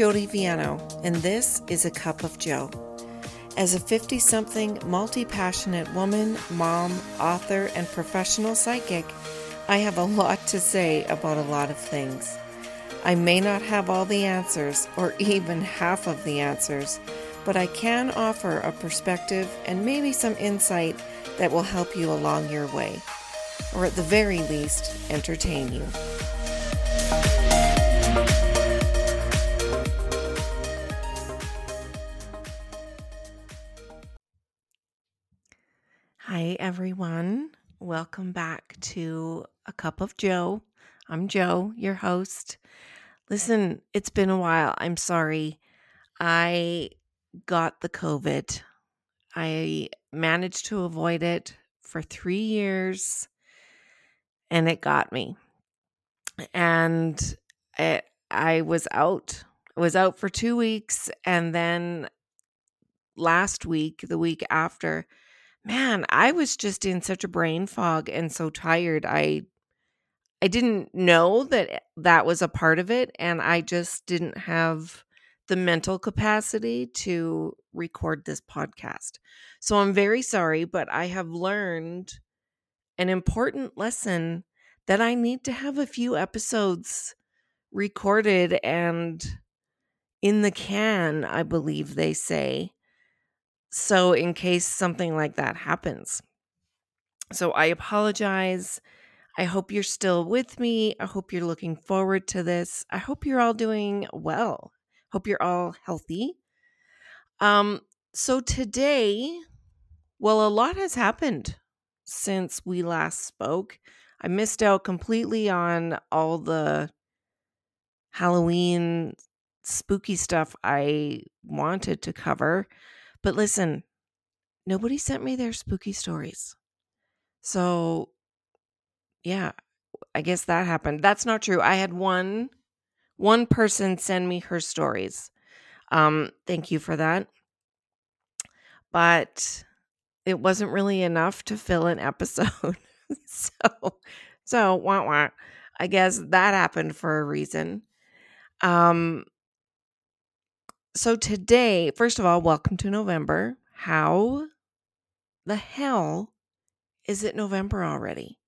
Jody Viano, and this is A Cup of Joe. As a 50 something, multi passionate woman, mom, author, and professional psychic, I have a lot to say about a lot of things. I may not have all the answers, or even half of the answers, but I can offer a perspective and maybe some insight that will help you along your way, or at the very least, entertain you. Hi, everyone. Welcome back to A Cup of Joe. I'm Joe, your host. Listen, it's been a while. I'm sorry. I got the COVID. I managed to avoid it for three years and it got me. And it, I was out. I was out for two weeks. And then last week, the week after, man, I was just in such a brain fog and so tired. I I didn't know that eh, that was a part of it and I just didn't have the mental capacity to record this podcast. So I'm very sorry, but I have learned an important lesson that I need to have a few episodes recorded and in the can, I believe they say, so, in case something like that happens. So, I apologize. I hope you're still with me. I hope you're looking forward to this. I hope you're all doing well. Hope you're all healthy. Um, so today, well, a lot has happened since we last spoke. I missed out completely on all the Halloween spooky stuff I wanted to cover. But listen, nobody sent me their spooky stories. So, yeah, I guess that happened. That's not true. I had one one person send me her stories. Um, thank you for that. But it wasn't really enough to fill an episode. so, so wah wah. I guess that happened for a reason. Um, so today, first of all, welcome to November. How the hell is it November already?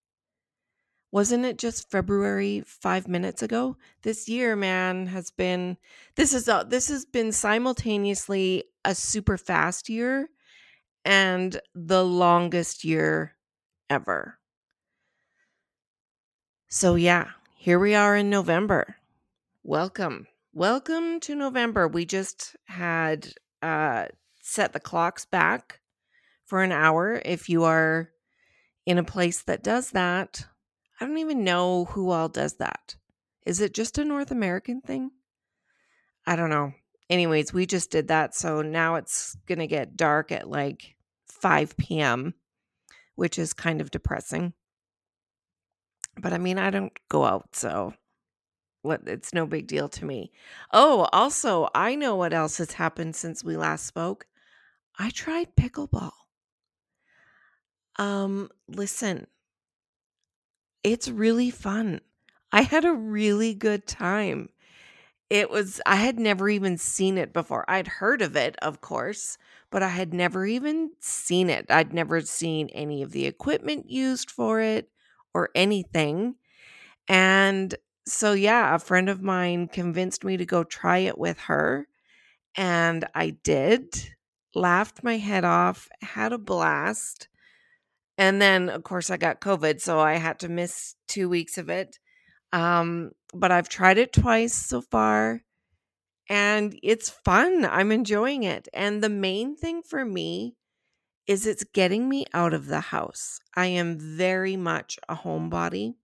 Wasn't it just February 5 minutes ago? This year, man, has been this is a, this has been simultaneously a super fast year and the longest year ever. So yeah, here we are in November. Welcome. Welcome to November. We just had uh, set the clocks back for an hour. If you are in a place that does that, I don't even know who all does that. Is it just a North American thing? I don't know. Anyways, we just did that. So now it's going to get dark at like 5 p.m., which is kind of depressing. But I mean, I don't go out, so it's no big deal to me. Oh, also, I know what else has happened since we last spoke. I tried pickleball. Um, listen, it's really fun. I had a really good time. It was, I had never even seen it before. I'd heard of it, of course, but I had never even seen it. I'd never seen any of the equipment used for it or anything. And so yeah, a friend of mine convinced me to go try it with her. And I did, laughed my head off, had a blast. And then, of course, I got COVID, so I had to miss two weeks of it. Um, but I've tried it twice so far, and it's fun. I'm enjoying it. And the main thing for me is it's getting me out of the house. I am very much a homebody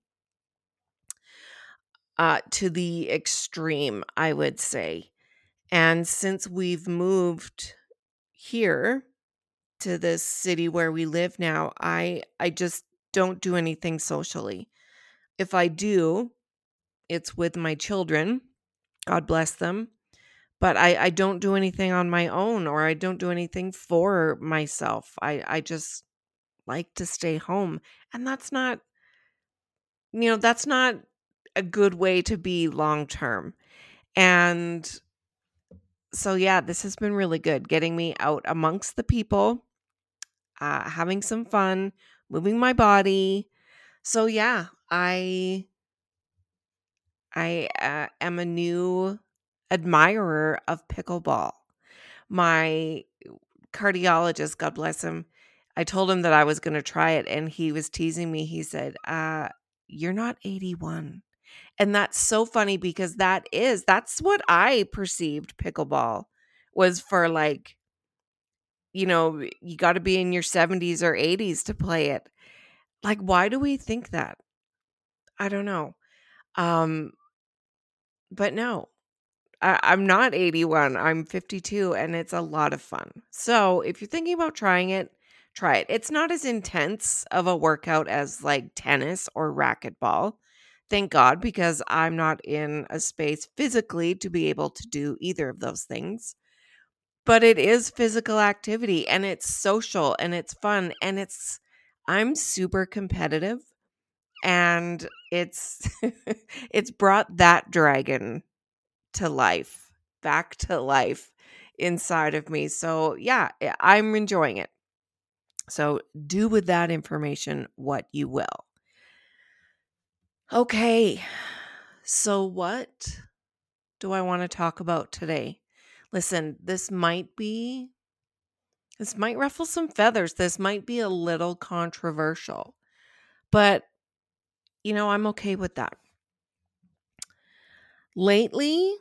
uh, to the extreme, I would say. And since we've moved here to this city where we live now, I I just don't do anything socially. If I do, it's with my children. God bless them. But I, I don't do anything on my own or I don't do anything for myself. I, I just like to stay home. And that's not, you know, that's not a good way to be long term. And so yeah, this has been really good getting me out amongst the people, uh, having some fun, moving my body. So yeah, I I uh, am a new admirer of pickleball. My cardiologist, God bless him, I told him that I was going to try it and he was teasing me. He said, uh, You're not 81. And that's so funny because that is, that's what I perceived pickleball was for like, you know, you got to be in your 70s or 80s to play it. Like, why do we think that? I don't know. Um, but no, I, I'm not 81. I'm 52 and it's a lot of fun. So if you're thinking about trying it, try it. It's not as intense of a workout as like tennis or racquetball. Thank God, because I'm not in a space physically to be able to do either of those things. But it is physical activity and it's social and it's fun and it's, I'm super competitive and it's, it's brought that dragon to life, back to life inside of me. So, yeah, eh, I'm enjoying it. So, do with that information what you will. Okay, so what do I want to talk about today? Listen, this might be, this might ruffle some feathers. This might be a little controversial, but you know, I'm okay with that. Lately,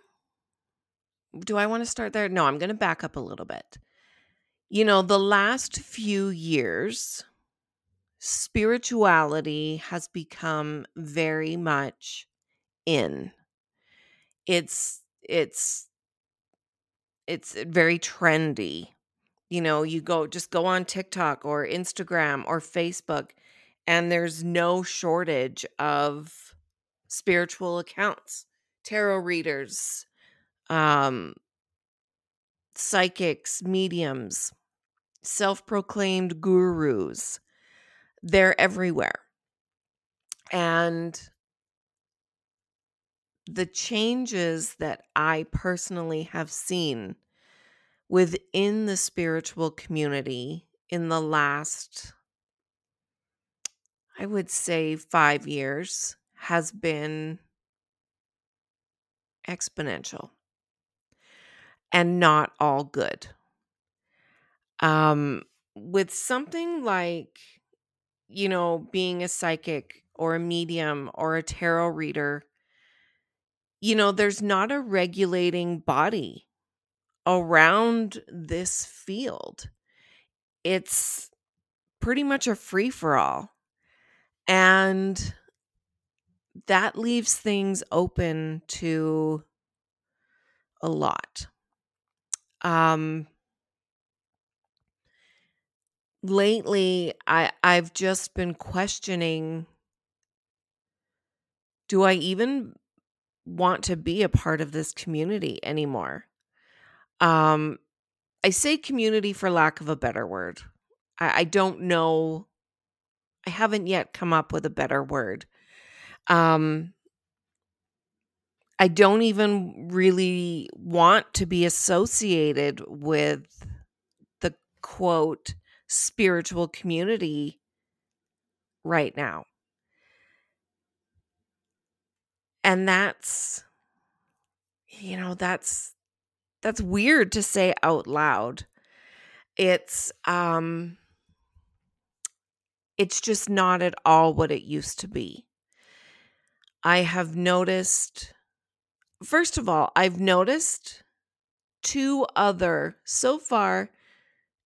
do I want to start there? No, I'm going to back up a little bit. You know, the last few years, spirituality has become very much in. It's it's it's very trendy. You know, you go just go on TikTok or Instagram or Facebook and there's no shortage of spiritual accounts, tarot readers, um psychics, mediums, self-proclaimed gurus they're everywhere. And the changes that I personally have seen within the spiritual community in the last, I would say, five years has been exponential and not all good. Um, with something like you know, being a psychic or a medium or a tarot reader, you know, there's not a regulating body around this field. It's pretty much a free for all. And that leaves things open to a lot. Um, lately I I've just been questioning do I even want to be a part of this community anymore? Um I say community for lack of a better word. I, I don't know I haven't yet come up with a better word. Um I don't even really want to be associated with the quote spiritual community right now. And that's you know, that's that's weird to say out loud. It's um it's just not at all what it used to be. I have noticed first of all, I've noticed two other so far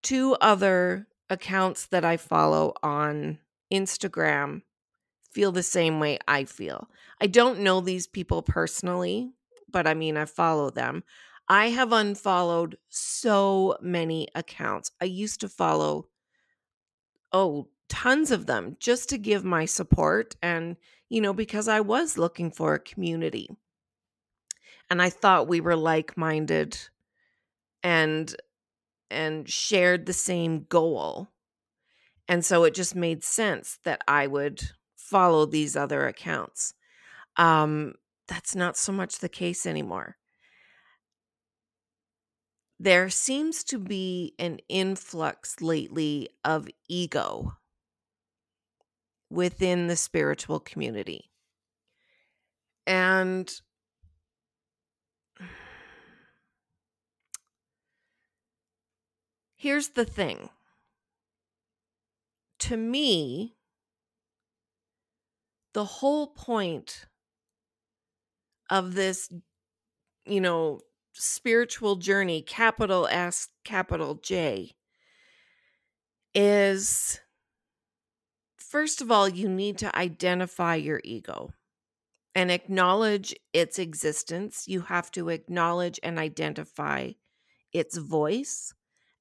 two other accounts that I follow on Instagram feel the same way I feel. I don't know these people personally, but I mean, I follow them. I have unfollowed so many accounts. I used to follow, oh, tons of them just to give my support and, you know, because I was looking for a community. And I thought we were like minded and and shared the same goal. And so it just made sense that I would follow these other accounts. Um, that's not so much the case anymore. there seems to be an influx lately of ego within the spiritual community. And here's the thing to me, the whole point of this, you know, spiritual journey, capital S, capital J, is first of all, you need to identify your ego and acknowledge its existence. You have to acknowledge and identify its voice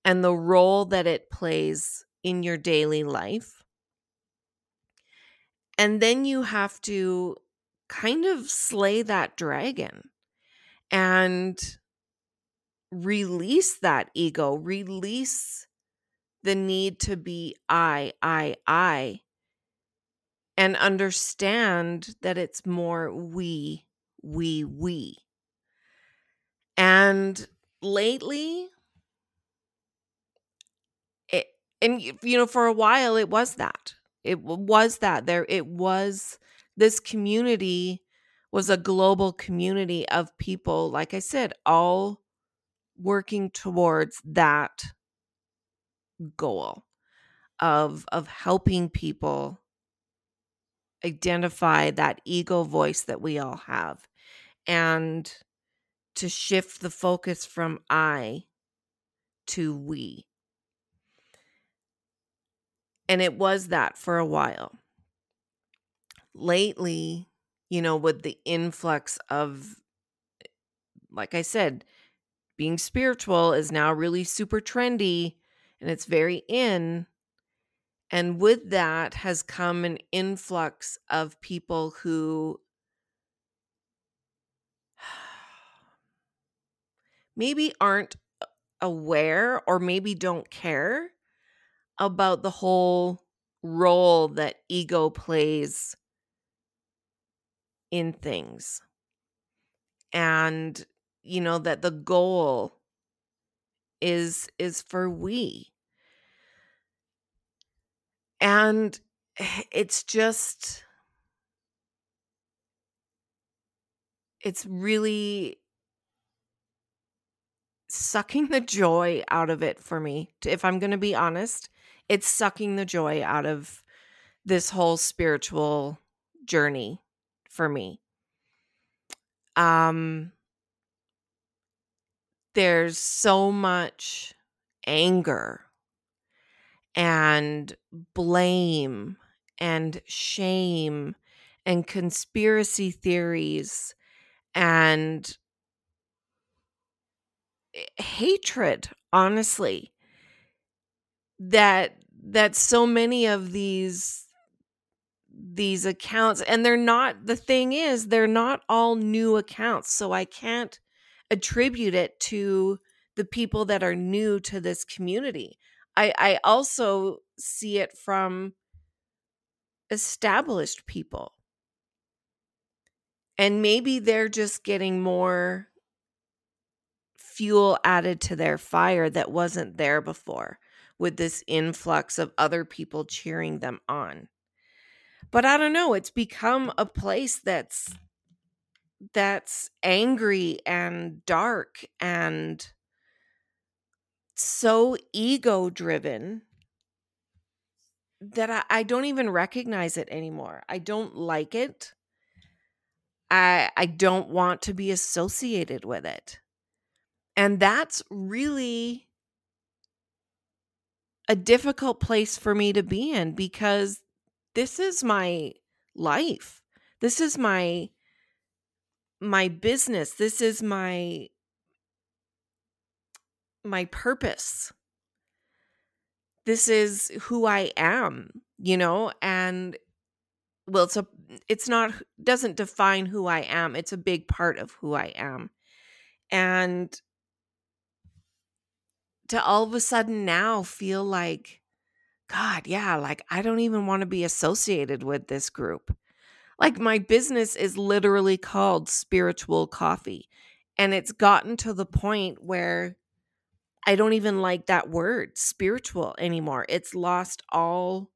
and the role that it plays in your daily life. And then you have to kind of slay that dragon and release that ego, release the need to be I, I, I, and understand that it's more we, we, we. And lately, it, and you know, for a while, it was that. It was that. There, it was this community was a global community of people, like I said, all working towards that goal of of helping people identify that ego voice that we all have and to shift the focus from I to we. And it was that for a while. Lately, you know, with the influx of, like I said, being spiritual is now really super trendy and it's very in. And with that has come an influx of people who maybe aren't aware or maybe don't care about the whole role that ego plays in things. And you know that the goal is is for we and it's just it's really sucking the joy out of it for me if i'm going to be honest it's sucking the joy out of this whole spiritual journey for me. Um there's so much anger and blame and shame and conspiracy theories and hatred honestly that that so many of these these accounts and they're not the thing is they're not all new accounts so i can't attribute it to the people that are new to this community. I, I also see it from established people. And maybe they're just getting more fuel added to their fire that wasn't there before with this influx of other people cheering them on. But I don't know, it's become a place that's that's angry and dark and so ego driven that I, I, don't even recognize it anymore. I don't like it. I I don't want to be associated with it. And that's really a difficult place for me to be in because this is my life. This is my my business. This is my my purpose. This is who i am you know? And well it's a it's not doesn't define who i am. It's a big part of who i am. And to all of a sudden now feel like god yeah like i don't even want to be associated with this group like my business is literally called Spiritual Coffee. And it's gotten to the point where I don't even like that word spiritual anymore. It's lost all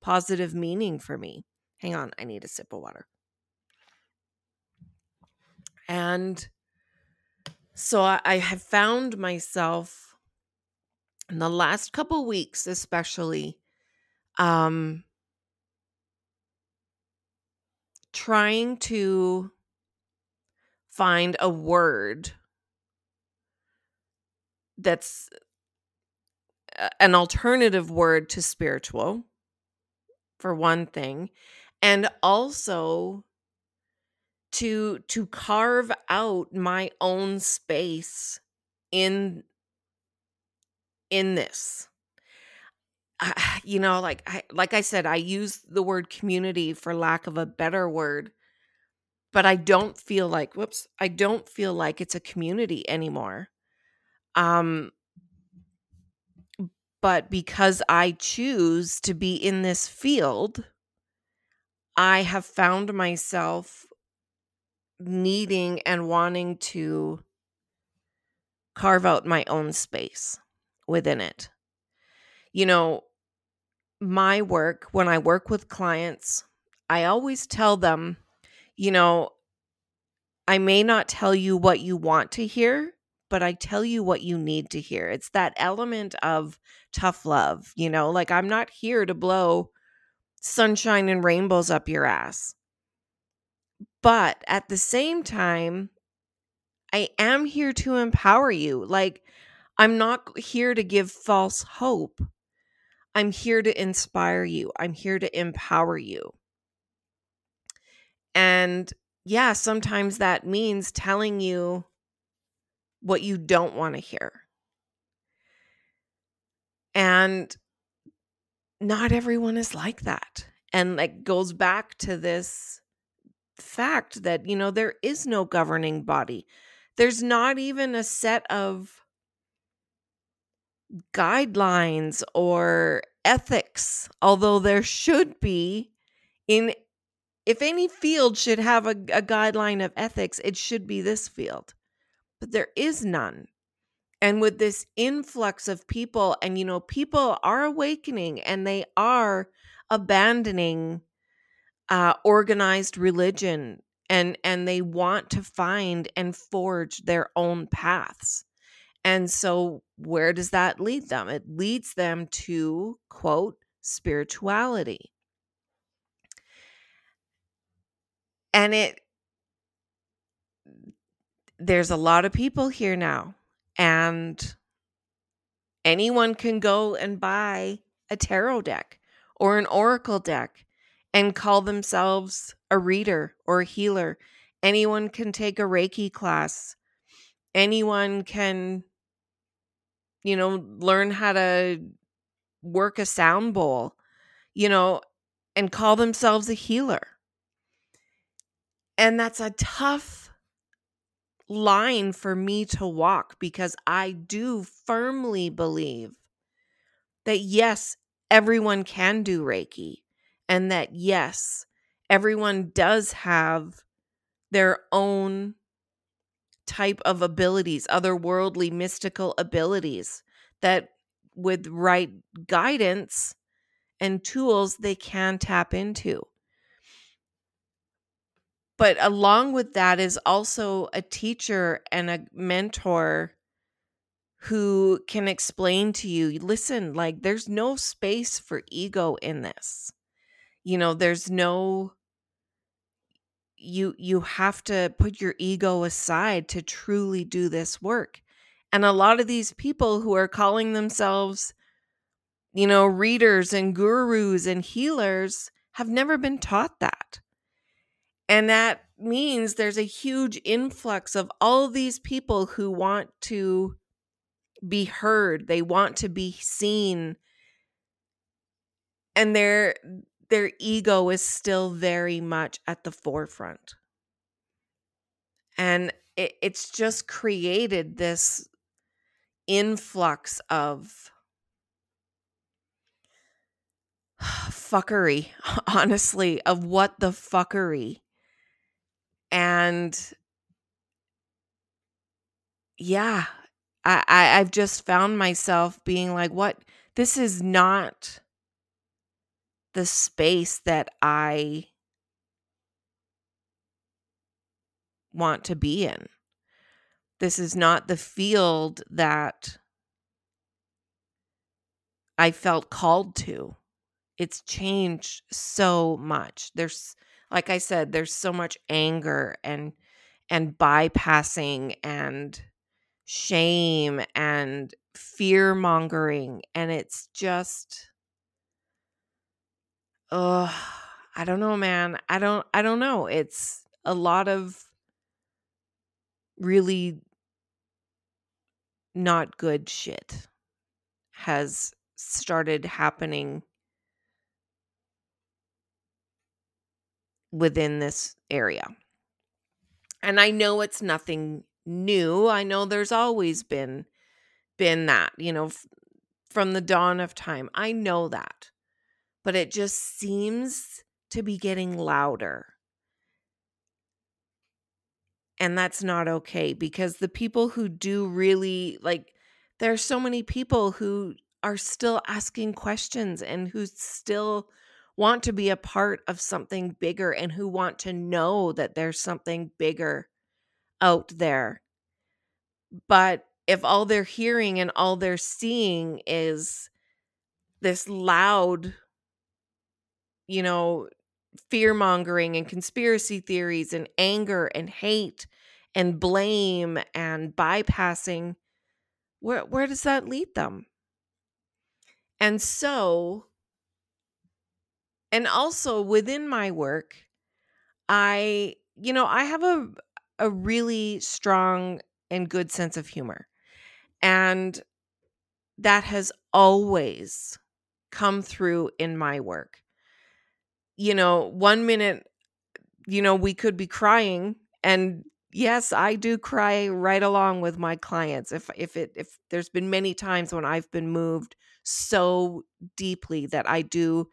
positive meaning for me. Hang on, I need a sip of water. And so I, have found myself in the last couple weeks, especially, um, trying to find a word that's an alternative word to spiritual for one thing and also to to carve out my own space in in this. You know like I, like i said i use the word community for lack of a better word but i don't feel like whoops i don't feel like it's a community anymore. Um but because i choose to be in this field i have found myself needing and wanting to carve out my own space within it. You know, my work, when I work with clients, I always tell them, you know, I may not tell you what you want to hear, but I tell you what you need to hear. It's that element of tough love, you know, like I'm not here to blow sunshine and rainbows up your ass. But at the same time, I am here to empower you. Like, I'm not here to give false hope. I'm here to inspire you. I'm here to empower you. And yeah, sometimes that means telling you what you don't want to hear. And not everyone is like that. And like goes back to this fact that, you know, there is no governing body. There's not even a set of guidelines or ethics, although there should be in if any field should have a, a guideline of ethics, it should be this field. But there is none. And with this influx of people, and you know, people are awakening and they are abandoning uh, organized religion and and they want to find and forge their own paths and so where does that lead them it leads them to quote spirituality and it there's a lot of people here now and anyone can go and buy a tarot deck or an oracle deck and call themselves a reader or a healer. Anyone can take a Reiki class. Anyone can, you know, learn how to work a sound bowl, you know, and call themselves a healer. And that's a tough line for me to walk because I do firmly believe that yes, everyone can do Reiki and that yes, everyone does have their own type of abilities, otherworldly, mystical abilities that with right guidance and tools they can tap into. But along with that is also a teacher and a mentor who can explain to you listen, like, there's no space for ego in this you know there's no you you have to put your ego aside to truly do this work. And a lot of these people who are calling themselves you know readers and gurus and healers have never been taught that. And that means there's a huge influx of all these people who want to be heard. They want to be seen. And they're their ego is still very much at the forefront. And it, it's just created this influx of fuckery, honestly, of what the fuckery. And yeah, I, I I've just found myself being like, what? This is not the space that I want to be in. This is not the field that I felt called to. It's changed so much. There's like I said, there's so much anger and and bypassing and shame and fear mongering and it's just oh i don't know man i don't i don't know it's a lot of really not good shit has started happening within this area. And I know it's nothing new. I know there's always been been that, you know, f- from the dawn of time. I know that. But it just seems to be getting louder. And that's not okay because the people who do really like there are so many people who are still asking questions and who still want to be a part of something bigger and who want to know that there's something bigger out there. But if all they're hearing and all they're seeing is this loud, you know, fear mongering and conspiracy theories and anger and hate and blame and bypassing, where, where does that lead them? And so and also within my work i you know i have a a really strong and good sense of humor and that has always come through in my work you know one minute you know we could be crying and yes i do cry right along with my clients if if it if there's been many times when i've been moved so deeply that i do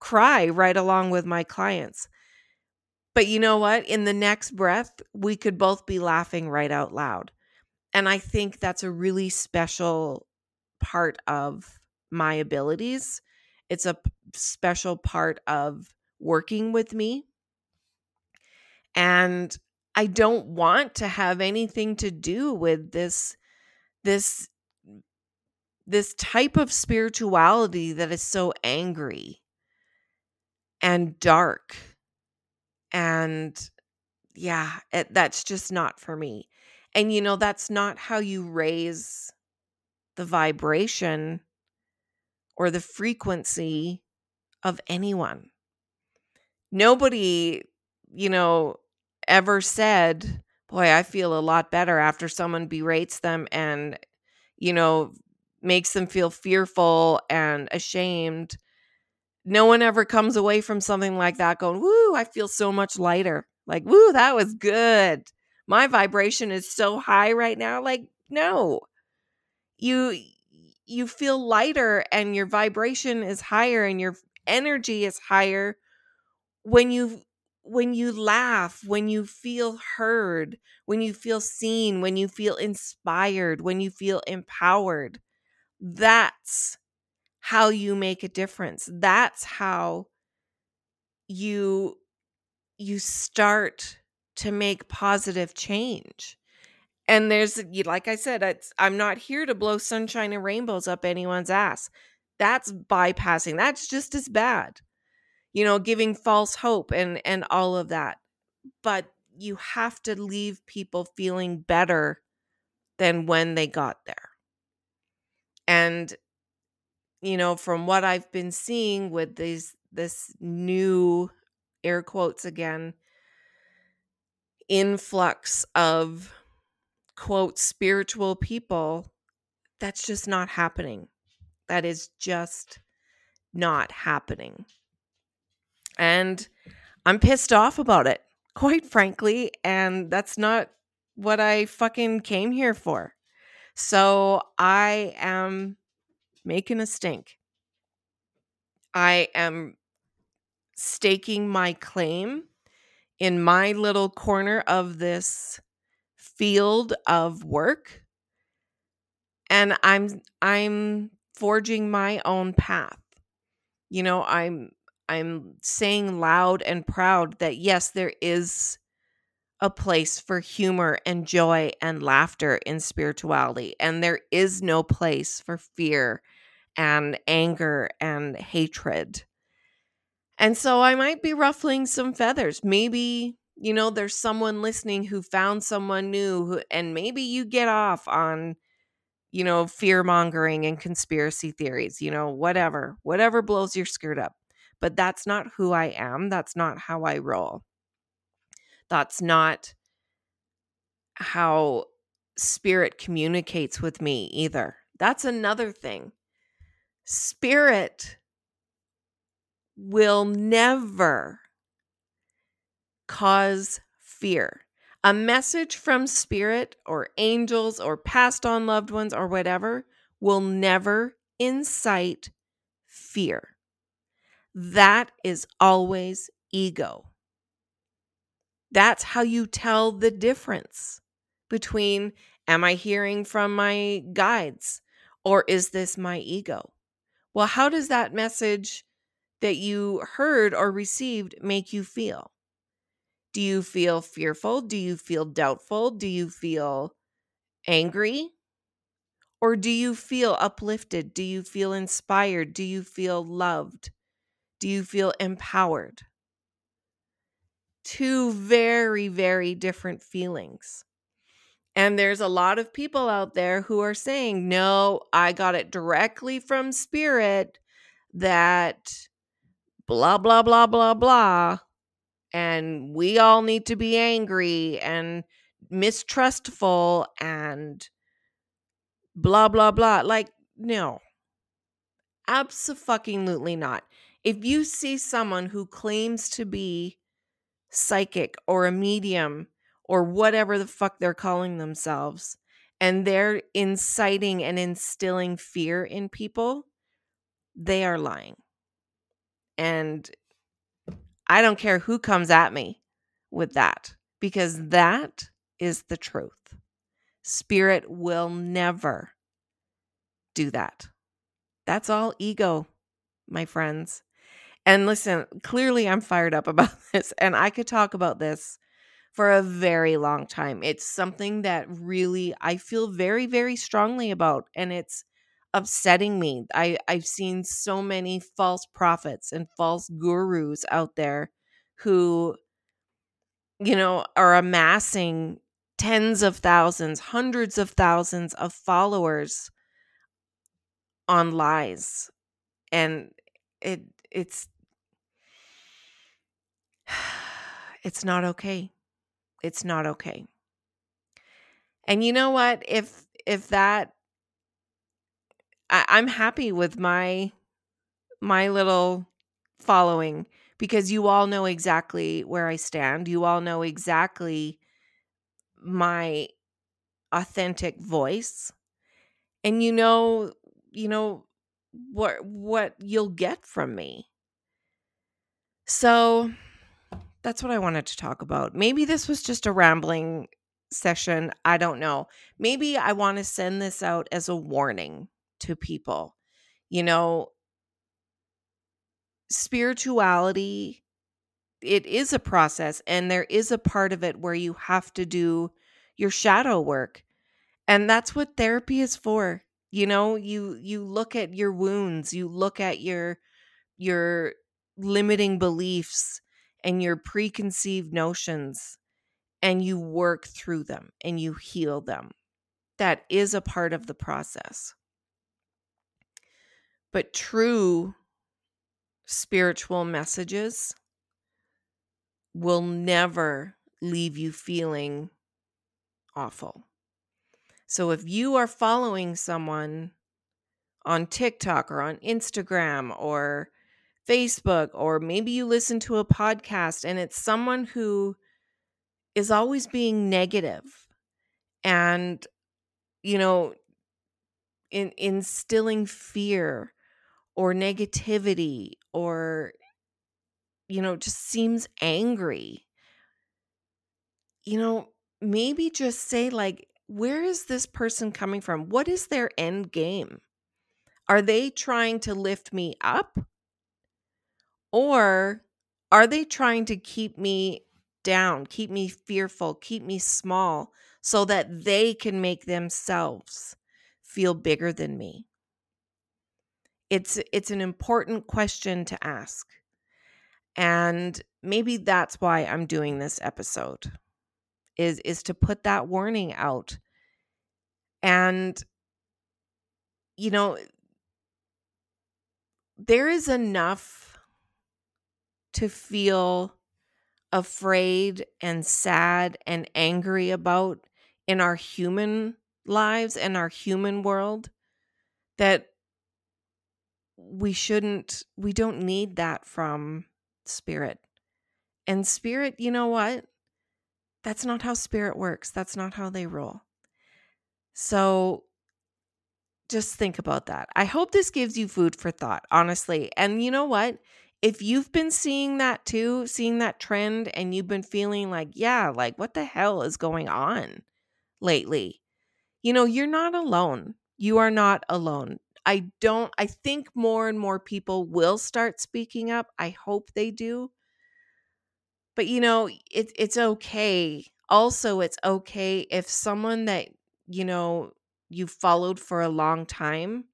cry right along with my clients. But you know what? In the next breath, we could both be laughing right out loud. And I think that's a really special part of my abilities. It's a special part of working with me. And I don't want to have anything to do with this this mm, this type of spirituality that is so angry and dark. And yeah, it, that's just not for me. And you know, that's not how you raise the vibration or the frequency of anyone. Nobody, you know, ever said, Boy, I feel a lot better after someone berates them and, you know, makes them feel fearful and ashamed no one ever comes away from something like that going, woo, I feel so much lighter. Like, woo, that was good. My vibration is so high right now. Like, no. You you feel lighter and your vibration is higher and your energy is higher when you when you laugh, when you feel heard, when you feel seen, when you feel inspired, when you feel empowered. That's how you make a difference. That's how you you start to make positive change. And there's like I said, I'm not here to blow sunshine and rainbows up anyone's ass. That's bypassing. That's just as bad. You know, giving false hope and and all of that. But you have to leave people feeling better than when they got there. And you know, from what I've been seeing with these this new air quotes again influx of quote spiritual people, that's just not happening. That is just not happening. And I'm pissed off about it, quite frankly, and that's not what I fucking came here for. So I am making a stink. I am staking my claim in my little corner of this field of work and I'm I'm forging my own path. You know, I'm I'm saying loud and proud that yes, there is a place for humor and joy and laughter in spirituality, and there is no place for fear and anger and hatred. And so I might be ruffling some feathers. Maybe, you know, there's someone listening who found someone new, who, and maybe you get off on, you know, fear mongering and conspiracy theories, you know, whatever, whatever blows your skirt up. But that's not who I am. That's not how I roll. That's not how spirit communicates with me either. That's another thing. Spirit will never cause fear. A message from spirit or angels or passed on loved ones or whatever will never incite fear. That is always ego. That's how you tell the difference between am I hearing from my guides or is this my ego? Well, how does that message that you heard or received make you feel? Do you feel fearful? Do you feel doubtful? Do you feel angry? Or do you feel uplifted? Do you feel inspired? Do you feel loved? Do you feel empowered? Two very, very different feelings. And there's a lot of people out there who are saying, no, I got it directly from spirit that blah, blah, blah, blah, blah. And we all need to be angry and mistrustful and blah, blah, blah. Like, no, absolutely not. If you see someone who claims to be psychic or a medium or whatever the fuck they're calling themselves, and they're inciting and instilling fear in people, they are lying. And I don't care who comes at me with that because that is the truth. Spirit will never do that. That's all ego, my friends. And listen, clearly I'm fired up about this, and I could talk about this for a very long time. It's something that really I feel very, very strongly about, and it's upsetting me. I I've seen so many false prophets and false gurus out there who you know are amassing tens of thousands, hundreds of thousands of followers on lies. And it it's it's not okay. It's not okay. And you know what? If if that I, I'm happy with my my little following because you all know exactly where I stand. You all know exactly my authentic voice. And you know, you know what what you'll get from me. So that's what I wanted to talk about. Maybe this was just a rambling session. I don't know. Maybe I want to send this out as a warning to people. You know, spirituality it is a process and there is a part of it where you have to do your shadow work. And that's what therapy is for. You know, you you look at your wounds, you look at your your limiting beliefs and your preconceived notions and you work through them and you heal them. That is a part of the process. But true spiritual messages will never leave you feeling awful. So if you are following someone on TikTok or on Instagram or Facebook, or maybe you listen to a podcast and it's someone who is always being negative and, you know, in, instilling fear or negativity or you know just seems angry you know maybe just say like where is this person coming from? What is their end game? Are they trying to lift me up? Or are they trying to keep me down, keep me fearful, keep me small so that they can make themselves feel bigger than me? It's it's an important question to ask. And maybe that's why I'm doing this episode is is to put that warning out. And you know there is enough to feel afraid and sad and angry about in our human lives and our human world that we shouldn't we don't need that from spirit. And spirit you know what? That's not how spirit works. That's not how they roll so just think about that. I hope this gives you food for thought honestly. And you know what? If you've been seeing that too, seeing that trend, and you've been feeling like, yeah, like what the hell is going on lately? You know, you're not alone. You are not alone. I don't, I think more and more people will start speaking up. I hope they do. But, you know, it, it's okay. Also, it's okay if someone that, you know, you followed for a long time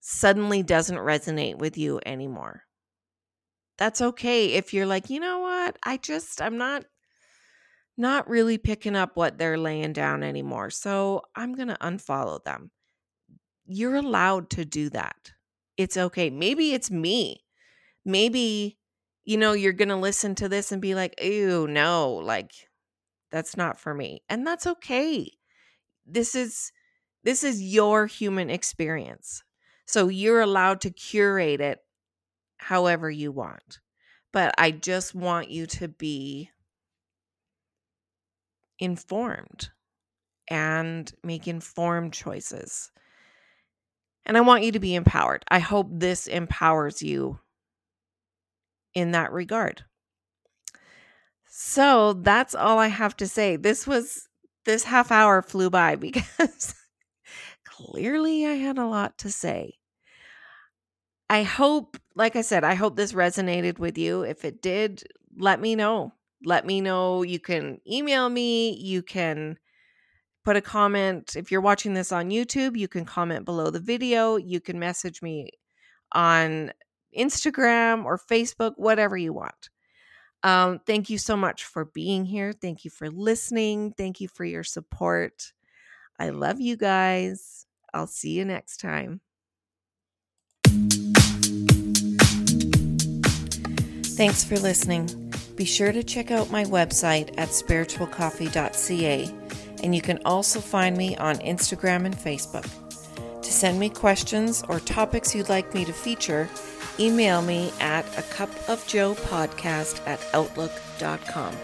suddenly doesn't resonate with you anymore that's okay if you're like, you know what? I just, I'm not not really picking up what they're laying down anymore. So I'm going to unfollow them. You're allowed to do that. It's okay. Maybe it's me. Maybe, you know, you're going to listen to this and be like, ew, no, like that's not for me. And that's okay. This is this is your human experience. So you're allowed to curate it however you want. But I just want you to be informed and make informed choices. And I want you to be empowered. I hope this empowers you in that regard. So that's all I have to say. This was, this half hour flew by because clearly I had a lot to say. I hope, like I said, I hope this resonated with you. If it did, let me know. Let me know. You can email me. You can put a comment. If you're watching this on YouTube, you can comment below the video. You can message me on Instagram or Facebook, whatever you want. Um, thank you so much for being here. Thank you for listening. Thank you for your support. I love you guys. I'll see you next time. Thanks for listening. Be sure to check out my website at spiritualcoffee.ca, and you can also find me on Instagram and Facebook. To send me questions or topics you'd like me to feature, email me at a cup of joe podcast at outlook.com.